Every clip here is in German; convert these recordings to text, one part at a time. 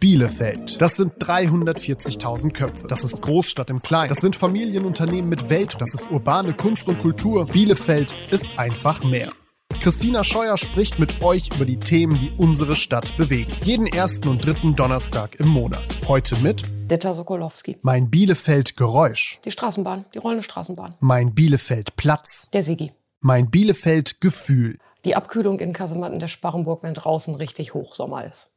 Bielefeld. Das sind 340.000 Köpfe. Das ist Großstadt im Kleinen. Das sind Familienunternehmen mit Welt. Das ist urbane Kunst und Kultur. Bielefeld ist einfach mehr. Christina Scheuer spricht mit euch über die Themen, die unsere Stadt bewegen. Jeden ersten und dritten Donnerstag im Monat. Heute mit Ditta Sokolowski. Mein Bielefeld Geräusch. Die Straßenbahn, die rollende Straßenbahn. Mein Bielefeld Platz. Der Sigi. Mein Bielefeld Gefühl. Die Abkühlung in Kasematten der Sparrenburg, wenn draußen richtig Hochsommer ist.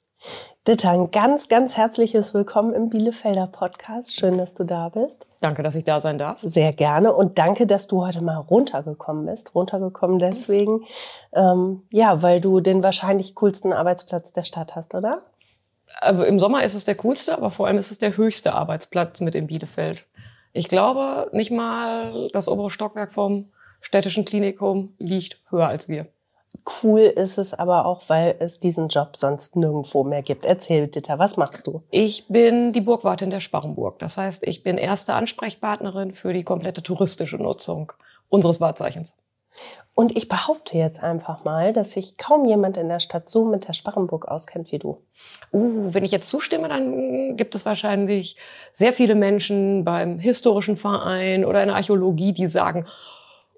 Ditta, ein ganz, ganz herzliches Willkommen im Bielefelder Podcast. Schön, dass du da bist. Danke, dass ich da sein darf. Sehr gerne und danke, dass du heute mal runtergekommen bist. Runtergekommen deswegen, ähm, ja, weil du den wahrscheinlich coolsten Arbeitsplatz der Stadt hast, oder? Also Im Sommer ist es der coolste, aber vor allem ist es der höchste Arbeitsplatz mit in Bielefeld. Ich glaube, nicht mal das obere Stockwerk vom städtischen Klinikum liegt höher als wir. Cool ist es aber auch, weil es diesen Job sonst nirgendwo mehr gibt. Erzähl, Ditta, was machst du? Ich bin die Burgwartin der Sparrenburg. Das heißt, ich bin erste Ansprechpartnerin für die komplette touristische Nutzung unseres Wahrzeichens. Und ich behaupte jetzt einfach mal, dass sich kaum jemand in der Stadt so mit der Sparrenburg auskennt wie du. Uh, wenn ich jetzt zustimme, dann gibt es wahrscheinlich sehr viele Menschen beim historischen Verein oder in der Archäologie, die sagen,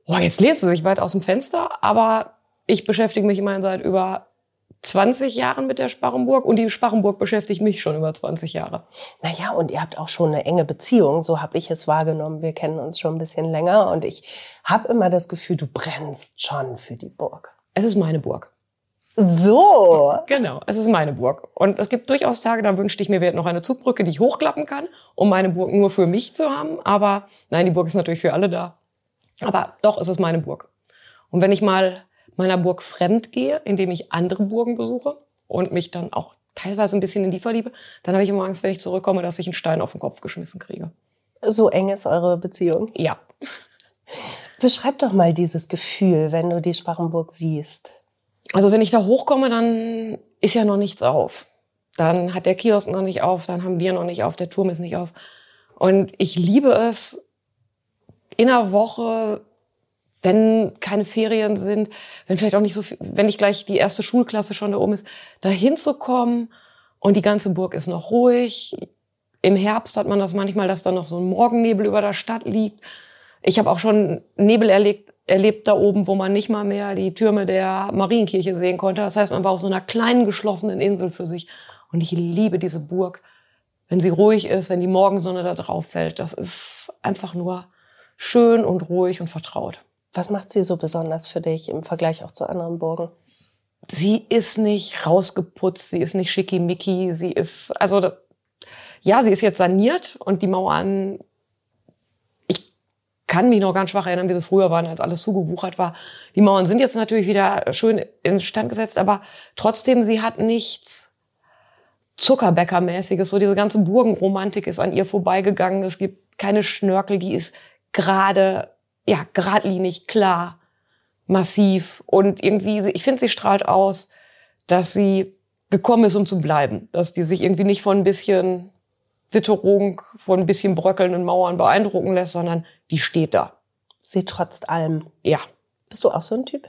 oh, jetzt lehnst du sich weit aus dem Fenster, aber ich beschäftige mich immerhin seit über 20 Jahren mit der Sparrenburg und die Sparrenburg beschäftigt mich schon über 20 Jahre. Naja, und ihr habt auch schon eine enge Beziehung, so habe ich es wahrgenommen. Wir kennen uns schon ein bisschen länger und ich habe immer das Gefühl, du brennst schon für die Burg. Es ist meine Burg. So. Genau, es ist meine Burg. Und es gibt durchaus Tage, da wünschte ich mir, wir hätten noch eine Zugbrücke, die ich hochklappen kann, um meine Burg nur für mich zu haben. Aber nein, die Burg ist natürlich für alle da. Aber doch, es ist meine Burg. Und wenn ich mal meiner Burg fremd gehe, indem ich andere Burgen besuche und mich dann auch teilweise ein bisschen in die verliebe, dann habe ich immer Angst, wenn ich zurückkomme, dass ich einen Stein auf den Kopf geschmissen kriege. So eng ist eure Beziehung? Ja. Beschreib doch mal dieses Gefühl, wenn du die Sparrenburg siehst. Also wenn ich da hochkomme, dann ist ja noch nichts auf. Dann hat der Kiosk noch nicht auf, dann haben wir noch nicht auf, der Turm ist nicht auf. Und ich liebe es, in einer Woche wenn keine Ferien sind, wenn vielleicht auch nicht so viel, wenn nicht gleich die erste Schulklasse schon da oben ist, da hinzukommen und die ganze Burg ist noch ruhig. Im Herbst hat man das manchmal, dass da noch so ein Morgennebel über der Stadt liegt. Ich habe auch schon Nebel erlebt, erlebt da oben, wo man nicht mal mehr die Türme der Marienkirche sehen konnte. Das heißt, man war auf so einer kleinen geschlossenen Insel für sich. Und ich liebe diese Burg, wenn sie ruhig ist, wenn die Morgensonne da drauf fällt. Das ist einfach nur schön und ruhig und vertraut. Was macht sie so besonders für dich im Vergleich auch zu anderen Burgen? Sie ist nicht rausgeputzt, sie ist nicht schickimicki, sie ist, also, ja, sie ist jetzt saniert und die Mauern, ich kann mich noch ganz schwach erinnern, wie sie früher waren, als alles zugewuchert war. Die Mauern sind jetzt natürlich wieder schön instand gesetzt, aber trotzdem, sie hat nichts Zuckerbäckermäßiges, so diese ganze Burgenromantik ist an ihr vorbeigegangen, es gibt keine Schnörkel, die ist gerade ja, geradlinig, klar, massiv und irgendwie, ich finde, sie strahlt aus, dass sie gekommen ist, um zu bleiben. Dass die sich irgendwie nicht von ein bisschen Witterung, von ein bisschen bröckelnden Mauern beeindrucken lässt, sondern die steht da. Sie trotzt allem. Ja. Bist du auch so ein Typ?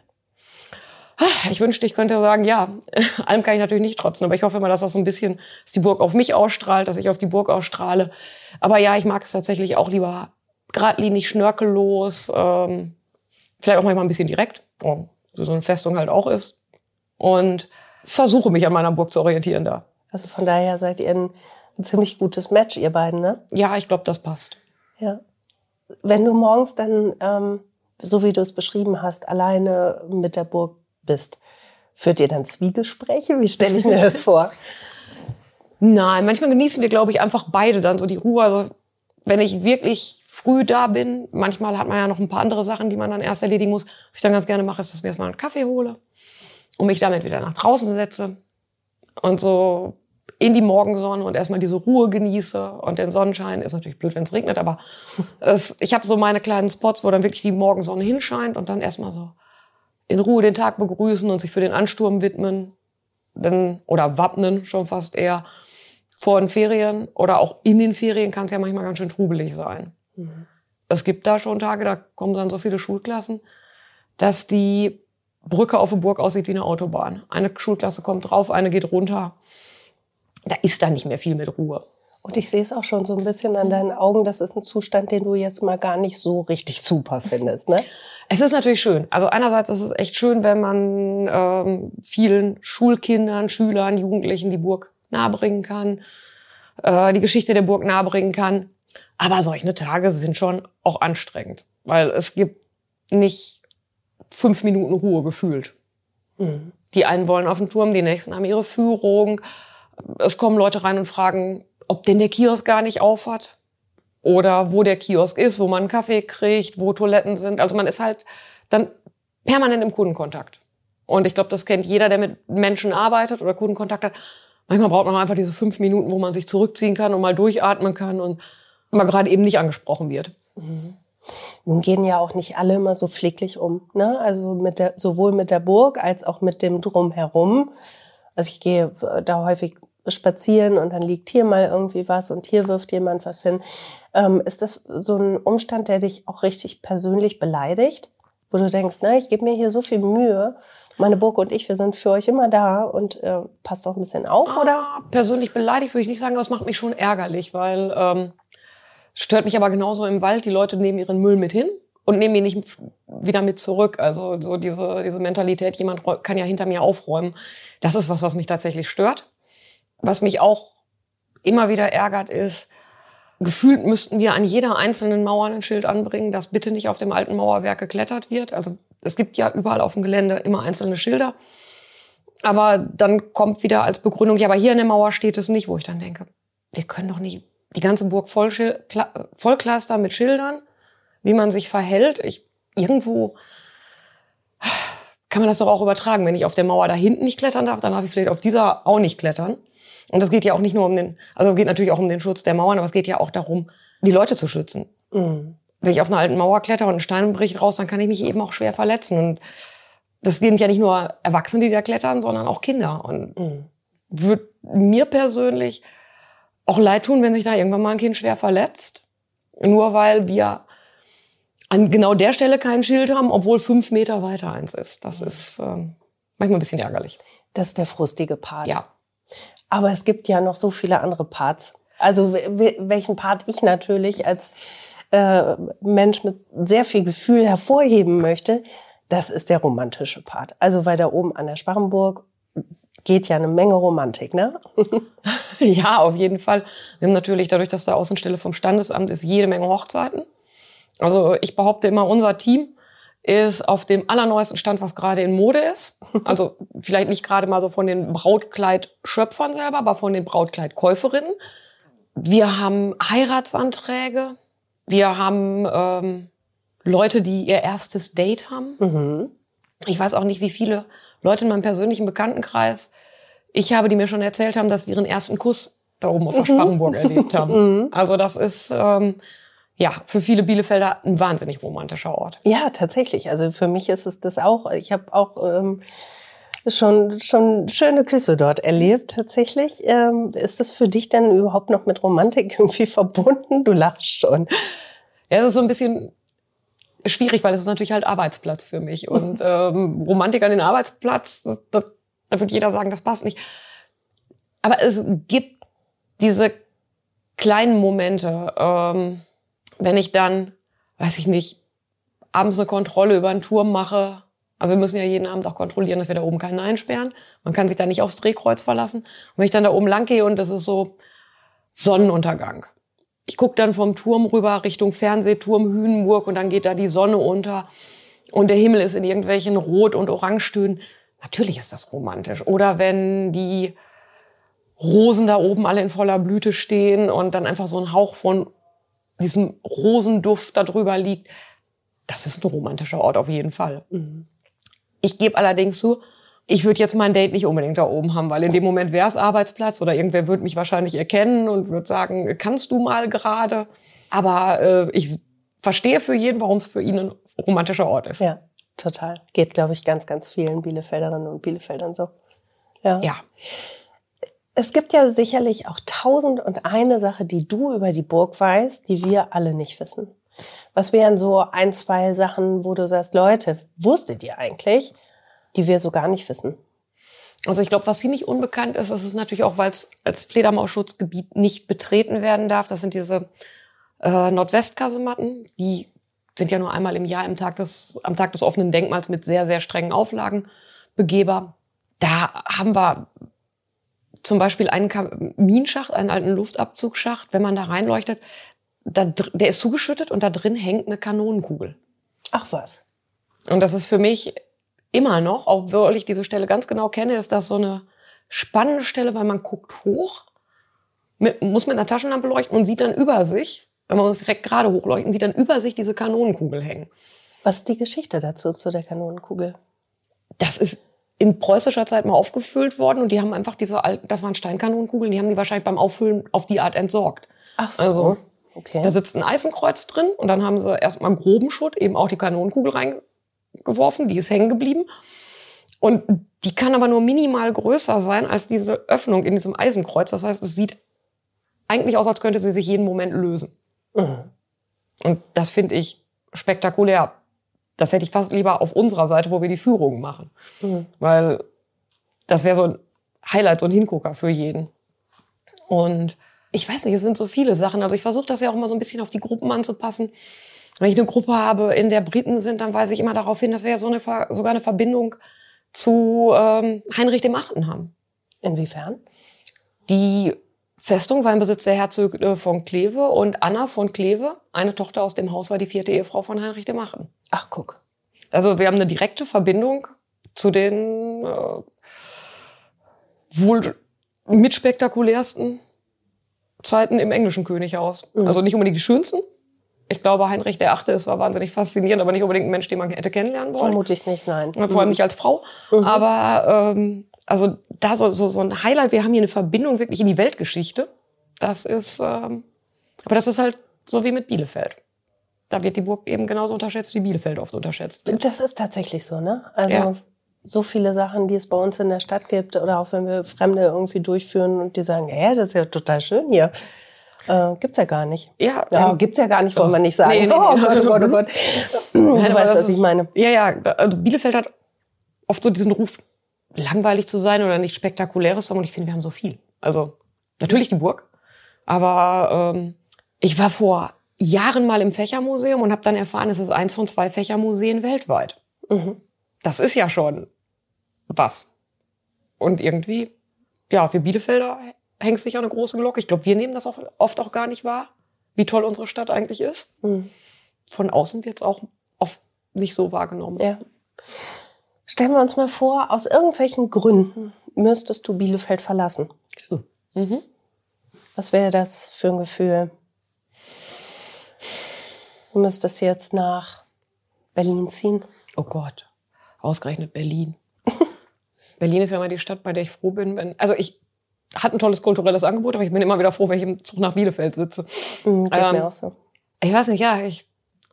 Ich wünschte, ich könnte sagen, ja, allem kann ich natürlich nicht trotzen, aber ich hoffe immer, dass das so ein bisschen, dass die Burg auf mich ausstrahlt, dass ich auf die Burg ausstrahle. Aber ja, ich mag es tatsächlich auch lieber geradlinig, schnörkellos, ähm, vielleicht auch manchmal ein bisschen direkt, oh, so eine Festung halt auch ist. Und versuche mich an meiner Burg zu orientieren da. Also von daher seid ihr ein, ein ziemlich gutes Match, ihr beiden, ne? Ja, ich glaube, das passt. Ja. Wenn du morgens dann, ähm, so wie du es beschrieben hast, alleine mit der Burg bist, führt ihr dann Zwiegespräche? Wie stelle ich mir das vor? Nein, manchmal genießen wir, glaube ich, einfach beide dann so die Ruhe. Also wenn ich wirklich früh da bin. Manchmal hat man ja noch ein paar andere Sachen, die man dann erst erledigen muss. Was ich dann ganz gerne mache, ist, dass ich mir erstmal einen Kaffee hole und mich damit wieder nach draußen setze und so in die Morgensonne und erstmal diese Ruhe genieße und den Sonnenschein. Ist natürlich blöd, wenn es regnet, aber es, ich habe so meine kleinen Spots, wo dann wirklich die Morgensonne hinscheint und dann erstmal so in Ruhe den Tag begrüßen und sich für den Ansturm widmen. Denn, oder wappnen schon fast eher vor den Ferien oder auch in den Ferien kann es ja manchmal ganz schön trubelig sein. Mhm. Es gibt da schon Tage, da kommen dann so viele Schulklassen, dass die Brücke auf der Burg aussieht wie eine Autobahn. Eine Schulklasse kommt drauf, eine geht runter. da ist da nicht mehr viel mit Ruhe. Und ich sehe es auch schon so ein bisschen an deinen Augen, das ist ein Zustand, den du jetzt mal gar nicht so richtig super findest, ne? Es ist natürlich schön. Also einerseits ist es echt schön, wenn man ähm, vielen Schulkindern, Schülern, Jugendlichen die Burg nahebringen kann, äh, die Geschichte der Burg nahebringen kann. Aber solche Tage sind schon auch anstrengend, weil es gibt nicht fünf Minuten Ruhe gefühlt. Mhm. Die einen wollen auf den Turm, die nächsten haben ihre Führung. Es kommen Leute rein und fragen, ob denn der Kiosk gar nicht auf hat oder wo der Kiosk ist, wo man einen Kaffee kriegt, wo Toiletten sind. Also man ist halt dann permanent im Kundenkontakt. Und ich glaube, das kennt jeder, der mit Menschen arbeitet oder Kundenkontakt hat. Manchmal braucht man einfach diese fünf Minuten, wo man sich zurückziehen kann und mal durchatmen kann und mal gerade eben nicht angesprochen wird. Mhm. Nun gehen ja auch nicht alle immer so pfleglich um. Ne? Also mit der, sowohl mit der Burg als auch mit dem Drumherum. Also ich gehe da häufig spazieren und dann liegt hier mal irgendwie was und hier wirft jemand was hin. Ähm, ist das so ein Umstand, der dich auch richtig persönlich beleidigt? Wo du denkst, ne, ich gebe mir hier so viel Mühe. Meine Burg und ich, wir sind für euch immer da und äh, passt auch ein bisschen auf, ah, oder? Persönlich beleidigt würde ich nicht sagen, aber es macht mich schon ärgerlich, weil ähm, stört mich aber genauso im Wald. Die Leute nehmen ihren Müll mit hin und nehmen ihn nicht wieder mit zurück. Also so diese, diese Mentalität, jemand kann ja hinter mir aufräumen. Das ist was, was mich tatsächlich stört. Was mich auch immer wieder ärgert, ist, gefühlt müssten wir an jeder einzelnen Mauer ein Schild anbringen, dass bitte nicht auf dem alten Mauerwerk geklettert wird. Also es gibt ja überall auf dem Gelände immer einzelne Schilder. Aber dann kommt wieder als Begründung, ja, aber hier in der Mauer steht es nicht, wo ich dann denke, wir können doch nicht die ganze Burg voll, vollklastern mit Schildern, wie man sich verhält. Ich, irgendwo kann man das doch auch übertragen. Wenn ich auf der Mauer da hinten nicht klettern darf, dann darf ich vielleicht auf dieser auch nicht klettern. Und das geht ja auch nicht nur um den, also es geht natürlich auch um den Schutz der Mauern, aber es geht ja auch darum, die Leute zu schützen. Mhm. Wenn ich auf einer alten Mauer kletter und ein Stein bricht raus, dann kann ich mich eben auch schwer verletzen. Und das sind ja nicht nur Erwachsene, die da klettern, sondern auch Kinder. Und mhm. wird mir persönlich auch leid tun, wenn sich da irgendwann mal ein Kind schwer verletzt. Nur weil wir an genau der Stelle kein Schild haben, obwohl fünf Meter weiter eins ist. Das mhm. ist ähm, manchmal ein bisschen ärgerlich. Das ist der frustige Part. Ja. Aber es gibt ja noch so viele andere Parts. Also welchen Part ich natürlich als äh, Mensch mit sehr viel Gefühl hervorheben möchte, das ist der romantische Part. Also weil da oben an der Sparrenburg geht ja eine Menge Romantik, ne? ja, auf jeden Fall. Wir haben natürlich dadurch, dass da Außenstelle vom Standesamt ist, jede Menge Hochzeiten. Also ich behaupte immer, unser Team ist auf dem allerneuesten Stand, was gerade in Mode ist. Also vielleicht nicht gerade mal so von den Brautkleidschöpfern selber, aber von den Brautkleidkäuferinnen. Wir haben Heiratsanträge. Wir haben ähm, Leute, die ihr erstes Date haben. Mhm. Ich weiß auch nicht, wie viele Leute in meinem persönlichen Bekanntenkreis ich habe, die mir schon erzählt haben, dass sie ihren ersten Kuss da oben auf der mhm. Sparrenburg erlebt haben. Mhm. Also das ist ähm, ja, für viele Bielefelder ein wahnsinnig romantischer Ort. Ja, tatsächlich. Also für mich ist es das auch. Ich habe auch ähm, schon schon schöne Küsse dort erlebt. Tatsächlich ähm, ist das für dich denn überhaupt noch mit Romantik irgendwie verbunden? Du lachst schon. Ja, es ist so ein bisschen schwierig, weil es ist natürlich halt Arbeitsplatz für mich und ähm, Romantik an den Arbeitsplatz. Das, das, da wird jeder sagen, das passt nicht. Aber es gibt diese kleinen Momente. Ähm, wenn ich dann, weiß ich nicht, abends eine Kontrolle über einen Turm mache, also wir müssen ja jeden Abend auch kontrollieren, dass wir da oben keinen einsperren. Man kann sich da nicht aufs Drehkreuz verlassen. Und wenn ich dann da oben lang gehe und das ist so Sonnenuntergang. Ich gucke dann vom Turm rüber Richtung Fernsehturm Hünenburg und dann geht da die Sonne unter und der Himmel ist in irgendwelchen Rot- und Orangetönen. Natürlich ist das romantisch. Oder wenn die Rosen da oben alle in voller Blüte stehen und dann einfach so ein Hauch von diesem Rosenduft da drüber liegt. Das ist ein romantischer Ort auf jeden Fall. Mhm. Ich gebe allerdings zu, ich würde jetzt mein Date nicht unbedingt da oben haben, weil in dem Moment wäre es Arbeitsplatz oder irgendwer würde mich wahrscheinlich erkennen und würde sagen, kannst du mal gerade? Aber äh, ich verstehe für jeden, warum es für ihn ein romantischer Ort ist. Ja, total. Geht, glaube ich, ganz, ganz vielen Bielefelderinnen und Bielefeldern so. Ja. ja. Es gibt ja sicherlich auch tausend und eine Sache, die du über die Burg weißt, die wir alle nicht wissen. Was wären so ein, zwei Sachen, wo du sagst, Leute, wusstet ihr eigentlich, die wir so gar nicht wissen? Also ich glaube, was ziemlich unbekannt ist, das ist natürlich auch, weil es als Fledermausschutzgebiet nicht betreten werden darf. Das sind diese äh, Nordwestkasematten. Die sind ja nur einmal im Jahr im Tag des, am Tag des offenen Denkmals mit sehr, sehr strengen Auflagen begehbar. Da haben wir zum Beispiel einen Kaminschacht, einen alten Luftabzugsschacht. Wenn man da reinleuchtet, da, der ist zugeschüttet und da drin hängt eine Kanonenkugel. Ach was. Und das ist für mich immer noch, obwohl ich diese Stelle ganz genau kenne, ist das so eine spannende Stelle, weil man guckt hoch, mit, muss mit einer Taschenlampe leuchten und sieht dann über sich, wenn man uns direkt gerade hochleuchten, sieht dann über sich diese Kanonenkugel hängen. Was ist die Geschichte dazu, zu der Kanonenkugel? Das ist in preußischer Zeit mal aufgefüllt worden und die haben einfach diese alten, das waren Steinkanonenkugel, die haben die wahrscheinlich beim Auffüllen auf die Art entsorgt. Ach so. Also, okay. Da sitzt ein Eisenkreuz drin und dann haben sie erstmal groben Schutt eben auch die Kanonenkugel reingeworfen, die ist hängen geblieben. Und die kann aber nur minimal größer sein als diese Öffnung in diesem Eisenkreuz. Das heißt, es sieht eigentlich aus, als könnte sie sich jeden Moment lösen. Mhm. Und das finde ich spektakulär das hätte ich fast lieber auf unserer Seite, wo wir die Führungen machen. Mhm. Weil das wäre so ein Highlight, so ein Hingucker für jeden. Und ich weiß nicht, es sind so viele Sachen. Also ich versuche das ja auch immer so ein bisschen auf die Gruppen anzupassen. Wenn ich eine Gruppe habe, in der Briten sind, dann weise ich immer darauf hin, dass wir ja so eine, sogar eine Verbindung zu ähm, Heinrich dem Achten haben. Inwiefern? Die Festung war im Besitz der Herzöge von Kleve und Anna von Kleve, eine Tochter aus dem Haus, war die vierte Ehefrau von Heinrich dem Achten. Ach, guck. Also wir haben eine direkte Verbindung zu den äh, wohl mitspektakulärsten Zeiten im englischen Könighaus. Mhm. Also nicht unbedingt die schönsten. Ich glaube, Heinrich der Achte, es war wahnsinnig faszinierend, aber nicht unbedingt ein Mensch, den man hätte kennenlernen wollen. Vermutlich nicht, nein. Vor allem mhm. nicht als Frau. Mhm. Aber ähm, also da so, so, so ein Highlight, wir haben hier eine Verbindung wirklich in die Weltgeschichte. Das ist, ähm, aber das ist halt so wie mit Bielefeld. Da wird die Burg eben genauso unterschätzt, wie Bielefeld oft unterschätzt wird. Das ist tatsächlich so, ne? Also ja. So viele Sachen, die es bei uns in der Stadt gibt oder auch wenn wir Fremde irgendwie durchführen und die sagen, hä, das ist ja total schön hier. Äh, gibt's ja gar nicht. Ja, ja ähm, gibt's ja gar nicht, wollen wir nicht sagen. Nee, nee, nee. Oh Gott, oh Gott, oh Gott. Du weißt, was ich meine. Ja, ja. Also Bielefeld hat oft so diesen Ruf, langweilig zu sein oder nicht spektakuläres Und ich finde, wir haben so viel. Also natürlich die Burg, aber ähm, ich war vor Jahren mal im Fächermuseum und habe dann erfahren, es ist eins von zwei Fächermuseen weltweit. Mhm. Das ist ja schon was. Und irgendwie, ja, für Bielefelder hängt sich ja eine große Glocke. Ich glaube, wir nehmen das oft auch gar nicht wahr, wie toll unsere Stadt eigentlich ist. Mhm. Von außen wird es auch oft nicht so wahrgenommen. Ja. Stellen wir uns mal vor, aus irgendwelchen Gründen müsstest du Bielefeld verlassen. Mhm. Was wäre das für ein Gefühl? Du müsstest jetzt nach Berlin ziehen. Oh Gott, ausgerechnet Berlin. Berlin ist ja immer die Stadt, bei der ich froh bin. Wenn, also ich hatte ein tolles kulturelles Angebot, aber ich bin immer wieder froh, wenn ich im Zug nach Bielefeld sitze. Mhm, geht ähm, mir auch so. Ich weiß nicht, ja, ich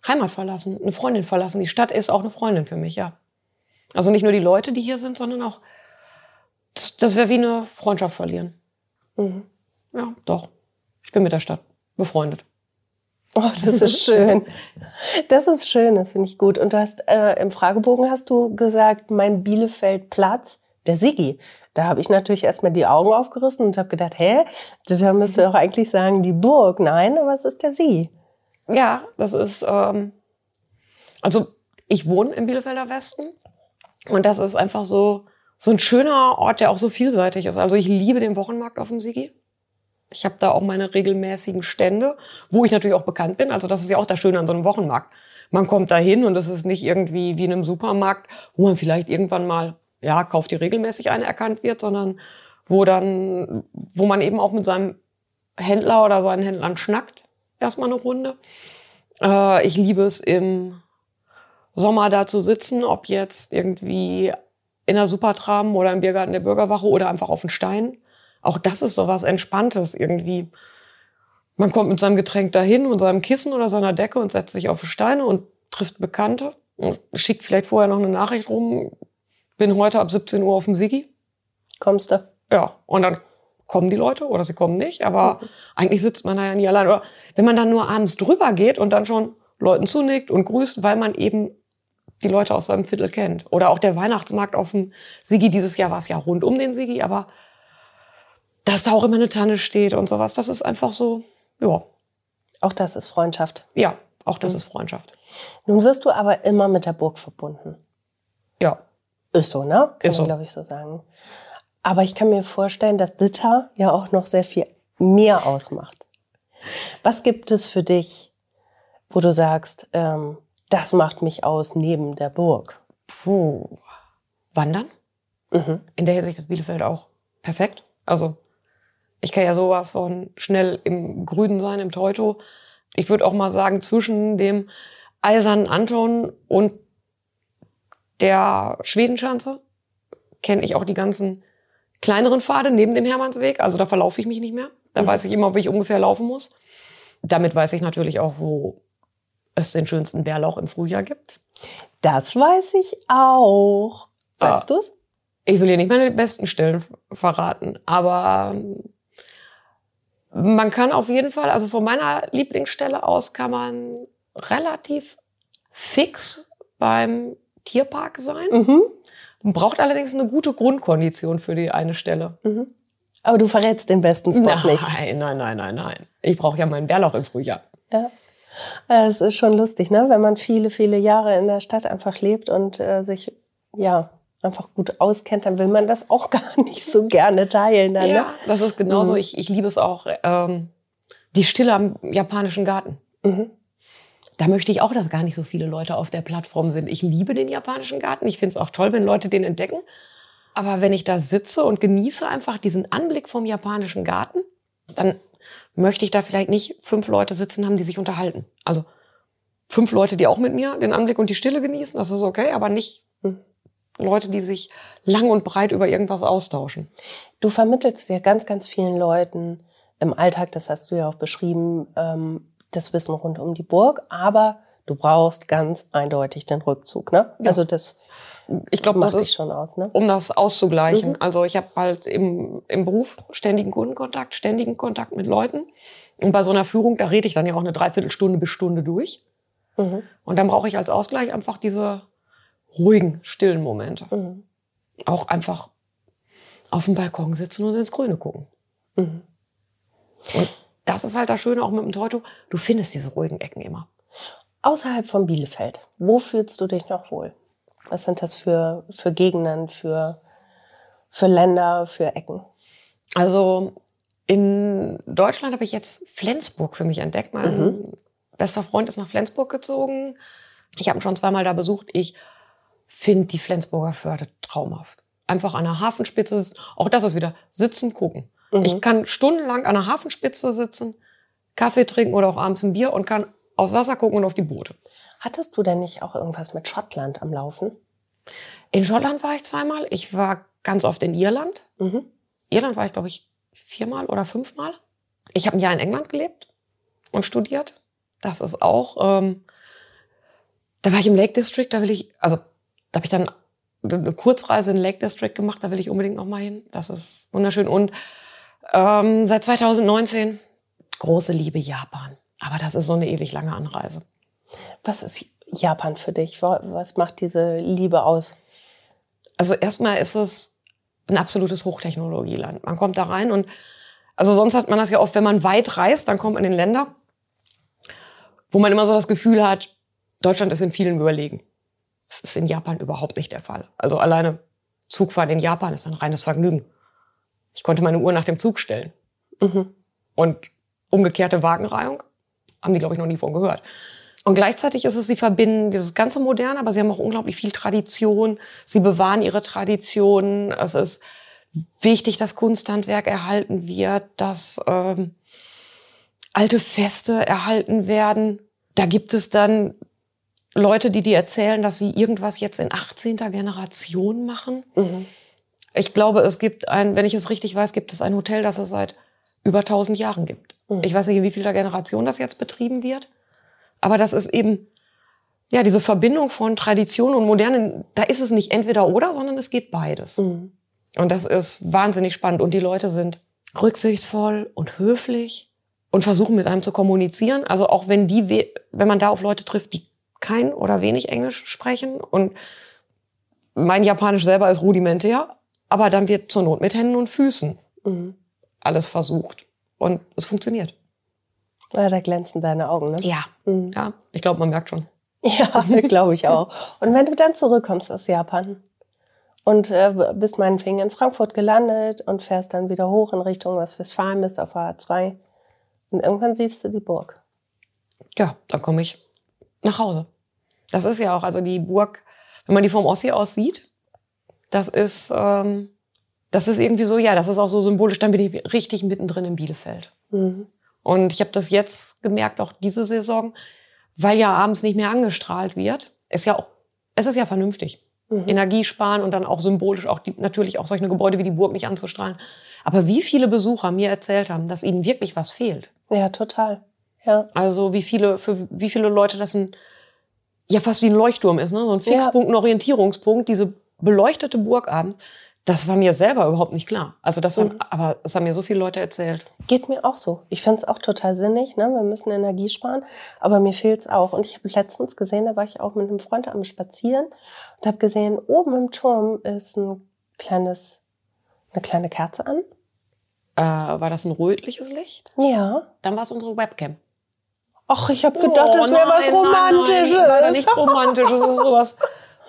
Heimat verlassen, eine Freundin verlassen. Die Stadt ist auch eine Freundin für mich, ja. Also nicht nur die Leute, die hier sind, sondern auch, das, das wäre wie eine Freundschaft verlieren. Mhm. Ja, doch. Ich bin mit der Stadt befreundet. Oh, das ist schön. Das ist schön, das finde ich gut. Und du hast äh, im Fragebogen hast du gesagt, mein Bielefeld-Platz, der Sigi. Da habe ich natürlich erstmal die Augen aufgerissen und habe gedacht, hä, da müsste doch eigentlich sagen die Burg. Nein, aber es ist der Sigi. Ja, das ist, ähm, also ich wohne im Bielefelder Westen und das ist einfach so, so ein schöner Ort, der auch so vielseitig ist. Also ich liebe den Wochenmarkt auf dem Sigi. Ich habe da auch meine regelmäßigen Stände, wo ich natürlich auch bekannt bin. Also das ist ja auch das Schöne an so einem Wochenmarkt. Man kommt da hin und es ist nicht irgendwie wie in einem Supermarkt, wo man vielleicht irgendwann mal, ja, kauft die regelmäßig eine erkannt wird, sondern wo dann, wo man eben auch mit seinem Händler oder seinen Händlern schnackt. Erstmal eine Runde. Äh, ich liebe es im Sommer da zu sitzen, ob jetzt irgendwie in der Supertram oder im Biergarten der Bürgerwache oder einfach auf den Stein. Auch das ist so was Entspanntes irgendwie. Man kommt mit seinem Getränk dahin und seinem Kissen oder seiner Decke und setzt sich auf Steine und trifft Bekannte und schickt vielleicht vorher noch eine Nachricht rum. Bin heute ab 17 Uhr auf dem Sigi. Kommst du? Ja, und dann kommen die Leute oder sie kommen nicht, aber mhm. eigentlich sitzt man da ja nie allein. Oder wenn man dann nur abends drüber geht und dann schon Leuten zunickt und grüßt, weil man eben die Leute aus seinem Viertel kennt. Oder auch der Weihnachtsmarkt auf dem Sigi. Dieses Jahr war es ja rund um den Sigi, aber dass da auch immer eine Tanne steht und sowas, das ist einfach so, ja. Auch das ist Freundschaft. Ja, auch das mhm. ist Freundschaft. Nun wirst du aber immer mit der Burg verbunden. Ja. Ist so, ne? Kann ist so. glaube ich, so sagen. Aber ich kann mir vorstellen, dass Ditter ja auch noch sehr viel mehr ausmacht. Was gibt es für dich, wo du sagst, ähm, das macht mich aus neben der Burg? Puh. Wandern? Mhm. In der Hinsicht ist Bielefeld auch perfekt. Also ich kann ja sowas von schnell im Grünen sein, im Teuto. Ich würde auch mal sagen, zwischen dem Eisernen Anton und der Schwedenschanze kenne ich auch die ganzen kleineren Pfade neben dem Hermannsweg. Also da verlaufe ich mich nicht mehr. Da mhm. weiß ich immer, wie ich ungefähr laufen muss. Damit weiß ich natürlich auch, wo es den schönsten Bärlauch im Frühjahr gibt. Das weiß ich auch. Sagst ah, du's? Ich will hier nicht meine besten Stellen verraten, aber ähm, man kann auf jeden Fall, also von meiner Lieblingsstelle aus kann man relativ fix beim Tierpark sein. Mhm. Man braucht allerdings eine gute Grundkondition für die eine Stelle. Mhm. Aber du verrätst den besten Spot nein, nicht. Nein, nein, nein, nein, nein. Ich brauche ja meinen Bärlauch im Frühjahr. Ja. Es ist schon lustig, ne? wenn man viele, viele Jahre in der Stadt einfach lebt und äh, sich ja einfach gut auskennt, dann will man das auch gar nicht so gerne teilen. Dann, ja, ne? das ist genauso. Mhm. Ich, ich liebe es auch. Ähm, die Stille am japanischen Garten. Mhm da möchte ich auch, dass gar nicht so viele Leute auf der Plattform sind. Ich liebe den japanischen Garten. Ich finde es auch toll, wenn Leute den entdecken. Aber wenn ich da sitze und genieße einfach diesen Anblick vom japanischen Garten, dann möchte ich da vielleicht nicht fünf Leute sitzen haben, die sich unterhalten. Also fünf Leute, die auch mit mir den Anblick und die Stille genießen, das ist okay, aber nicht Leute, die sich lang und breit über irgendwas austauschen. Du vermittelst ja ganz, ganz vielen Leuten im Alltag, das hast du ja auch beschrieben, ähm, das Wissen rund um die Burg, aber du brauchst ganz eindeutig den Rückzug. Ne? Ja. Also das ich glaube, das ist schon aus, ne? um das auszugleichen. Mhm. Also ich habe halt im, im Beruf ständigen Kundenkontakt, ständigen Kontakt mit Leuten. Und bei so einer Führung, da rede ich dann ja auch eine Dreiviertelstunde bis Stunde durch. Mhm. Und dann brauche ich als Ausgleich einfach diese ruhigen, stillen Momente. Mhm. Auch einfach auf dem Balkon sitzen und ins Grüne gucken. Mhm. Und das ist halt das Schöne auch mit dem Teuto. Du findest diese ruhigen Ecken immer. Außerhalb von Bielefeld, wo fühlst du dich noch wohl? Was sind das für, für Gegenden, für, für Länder, für Ecken? Also in Deutschland habe ich jetzt Flensburg für mich entdeckt. Mein mhm. bester Freund ist nach Flensburg gezogen. Ich habe ihn schon zweimal da besucht. Ich finde die Flensburger Förde traumhaft. Einfach an der Hafenspitze, auch das ist wieder sitzen, gucken. Mhm. Ich kann stundenlang an der Hafenspitze sitzen, Kaffee trinken oder auch abends ein Bier und kann aufs Wasser gucken und auf die Boote. Hattest du denn nicht auch irgendwas mit Schottland am Laufen? In Schottland war ich zweimal. Ich war ganz oft in Irland. Mhm. Irland war ich, glaube ich, viermal oder fünfmal. Ich habe ein Jahr in England gelebt und studiert. Das ist auch. Ähm, da war ich im Lake District. Da will ich, also da habe ich dann eine Kurzreise in Lake District gemacht. Da will ich unbedingt noch mal hin. Das ist wunderschön. Und ähm, seit 2019 große Liebe Japan. Aber das ist so eine ewig lange Anreise. Was ist Japan für dich? Was macht diese Liebe aus? Also erstmal ist es ein absolutes Hochtechnologieland. Man kommt da rein und also sonst hat man das ja oft, wenn man weit reist, dann kommt man in Länder, wo man immer so das Gefühl hat, Deutschland ist in vielen überlegen. Das ist in Japan überhaupt nicht der Fall. Also alleine Zugfahren in Japan ist ein reines Vergnügen. Ich konnte meine Uhr nach dem Zug stellen. Mhm. Und umgekehrte Wagenreihung haben die, glaube ich, noch nie von gehört. Und gleichzeitig ist es, sie verbinden dieses ganze Moderne, aber sie haben auch unglaublich viel Tradition. Sie bewahren ihre Traditionen. Es ist wichtig, dass Kunsthandwerk erhalten wird, dass ähm, alte Feste erhalten werden. Da gibt es dann Leute, die dir erzählen, dass sie irgendwas jetzt in 18. Generation machen. Mhm. Ich glaube, es gibt ein, wenn ich es richtig weiß, gibt es ein Hotel, das es seit über 1000 Jahren gibt. Mhm. Ich weiß nicht, in wie vielter Generation das jetzt betrieben wird. Aber das ist eben, ja, diese Verbindung von Tradition und Moderne, da ist es nicht entweder oder, sondern es geht beides. Mhm. Und das ist wahnsinnig spannend. Und die Leute sind rücksichtsvoll und höflich und versuchen mit einem zu kommunizieren. Also auch wenn die, wenn man da auf Leute trifft, die kein oder wenig Englisch sprechen und mein Japanisch selber ist rudimentär, aber dann wird zur Not mit Händen und Füßen Mhm. alles versucht und es funktioniert. Ja, da glänzen deine Augen, ne? Ja, Mhm. ja, ich glaube, man merkt schon. Ja, glaube ich auch. Und wenn du dann zurückkommst aus Japan und äh, bist meinetwegen in Frankfurt gelandet und fährst dann wieder hoch in Richtung Westfalen, bist auf A2 und irgendwann siehst du die Burg. Ja, dann komme ich nach Hause. Das ist ja auch, also die Burg, wenn man die vom Ossi aus sieht, das ist, ähm, das ist irgendwie so, ja, das ist auch so symbolisch, dann bin ich richtig mittendrin in Bielefeld. Mhm. Und ich habe das jetzt gemerkt, auch diese Saison, weil ja abends nicht mehr angestrahlt wird. Ist ja auch, es ist ja vernünftig. Mhm. Energie sparen und dann auch symbolisch auch die, natürlich auch solche Gebäude wie die Burg nicht anzustrahlen. Aber wie viele Besucher mir erzählt haben, dass ihnen wirklich was fehlt. Ja, total. Ja. Also wie viele, für wie viele Leute das ein, ja fast wie ein Leuchtturm ist, ne? So ein Fixpunkt, ein Orientierungspunkt, diese beleuchtete Burg abends. Das war mir selber überhaupt nicht klar. Also das haben, aber das haben mir so viele Leute erzählt. Geht mir auch so. Ich finde es auch total sinnig. Ne? Wir müssen Energie sparen, aber mir fehlt's auch. Und ich habe letztens gesehen, da war ich auch mit einem Freund am Spazieren und habe gesehen, oben im Turm ist ein kleines, eine kleine Kerze an. Äh, war das ein rötliches Licht? Ja. Dann war es unsere Webcam. Ach, ich habe gedacht, das wäre was Romantisches. Nein, nein, leider nichts Romantisches. Es ist sowas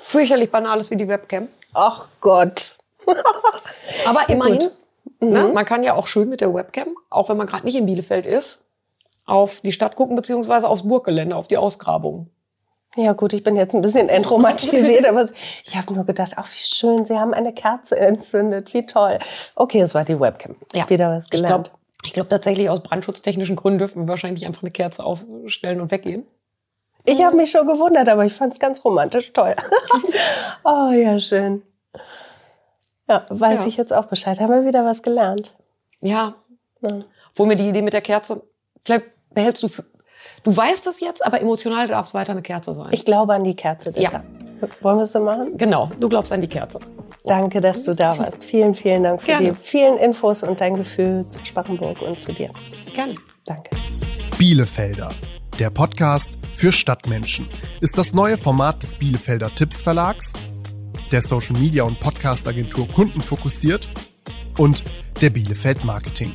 fürchterlich Banales wie die Webcam. Ach Gott. Aber immerhin, gut. ne, man kann ja auch schön mit der Webcam, auch wenn man gerade nicht in Bielefeld ist, auf die Stadt gucken, beziehungsweise aufs Burggelände, auf die Ausgrabung. Ja gut, ich bin jetzt ein bisschen entromantisiert, aber ich habe nur gedacht, ach wie schön, Sie haben eine Kerze entzündet, wie toll. Okay, es war die Webcam. Ja. Wieder was Ich gelernt. glaube ich glaub tatsächlich, aus brandschutztechnischen Gründen dürfen wir wahrscheinlich einfach eine Kerze aufstellen und weggehen. Ich habe mich schon gewundert, aber ich fand es ganz romantisch toll. oh ja, schön. Ja, weiß Ja. ich jetzt auch Bescheid. Haben wir wieder was gelernt. Ja, Ja. wo mir die Idee mit der Kerze, vielleicht behältst du, für, du weißt es jetzt, aber emotional darf es weiter eine Kerze sein. Ich glaube an die Kerze, Ditta. Ja. Wollen wir es so machen? genau, du glaubst an die Kerze. Danke, dass du da warst. Vielen, vielen Dank für Gerne. die vielen Infos und dein Gefühl zu Spachenburg und zu dir. Gerne. Danke. Bielefelder. Der Podcast für Stadtmenschen ist das neue Format des Bielefelder Tipps Verlags, der Social Media und Podcast Agentur Kunden fokussiert und der Bielefeld Marketing.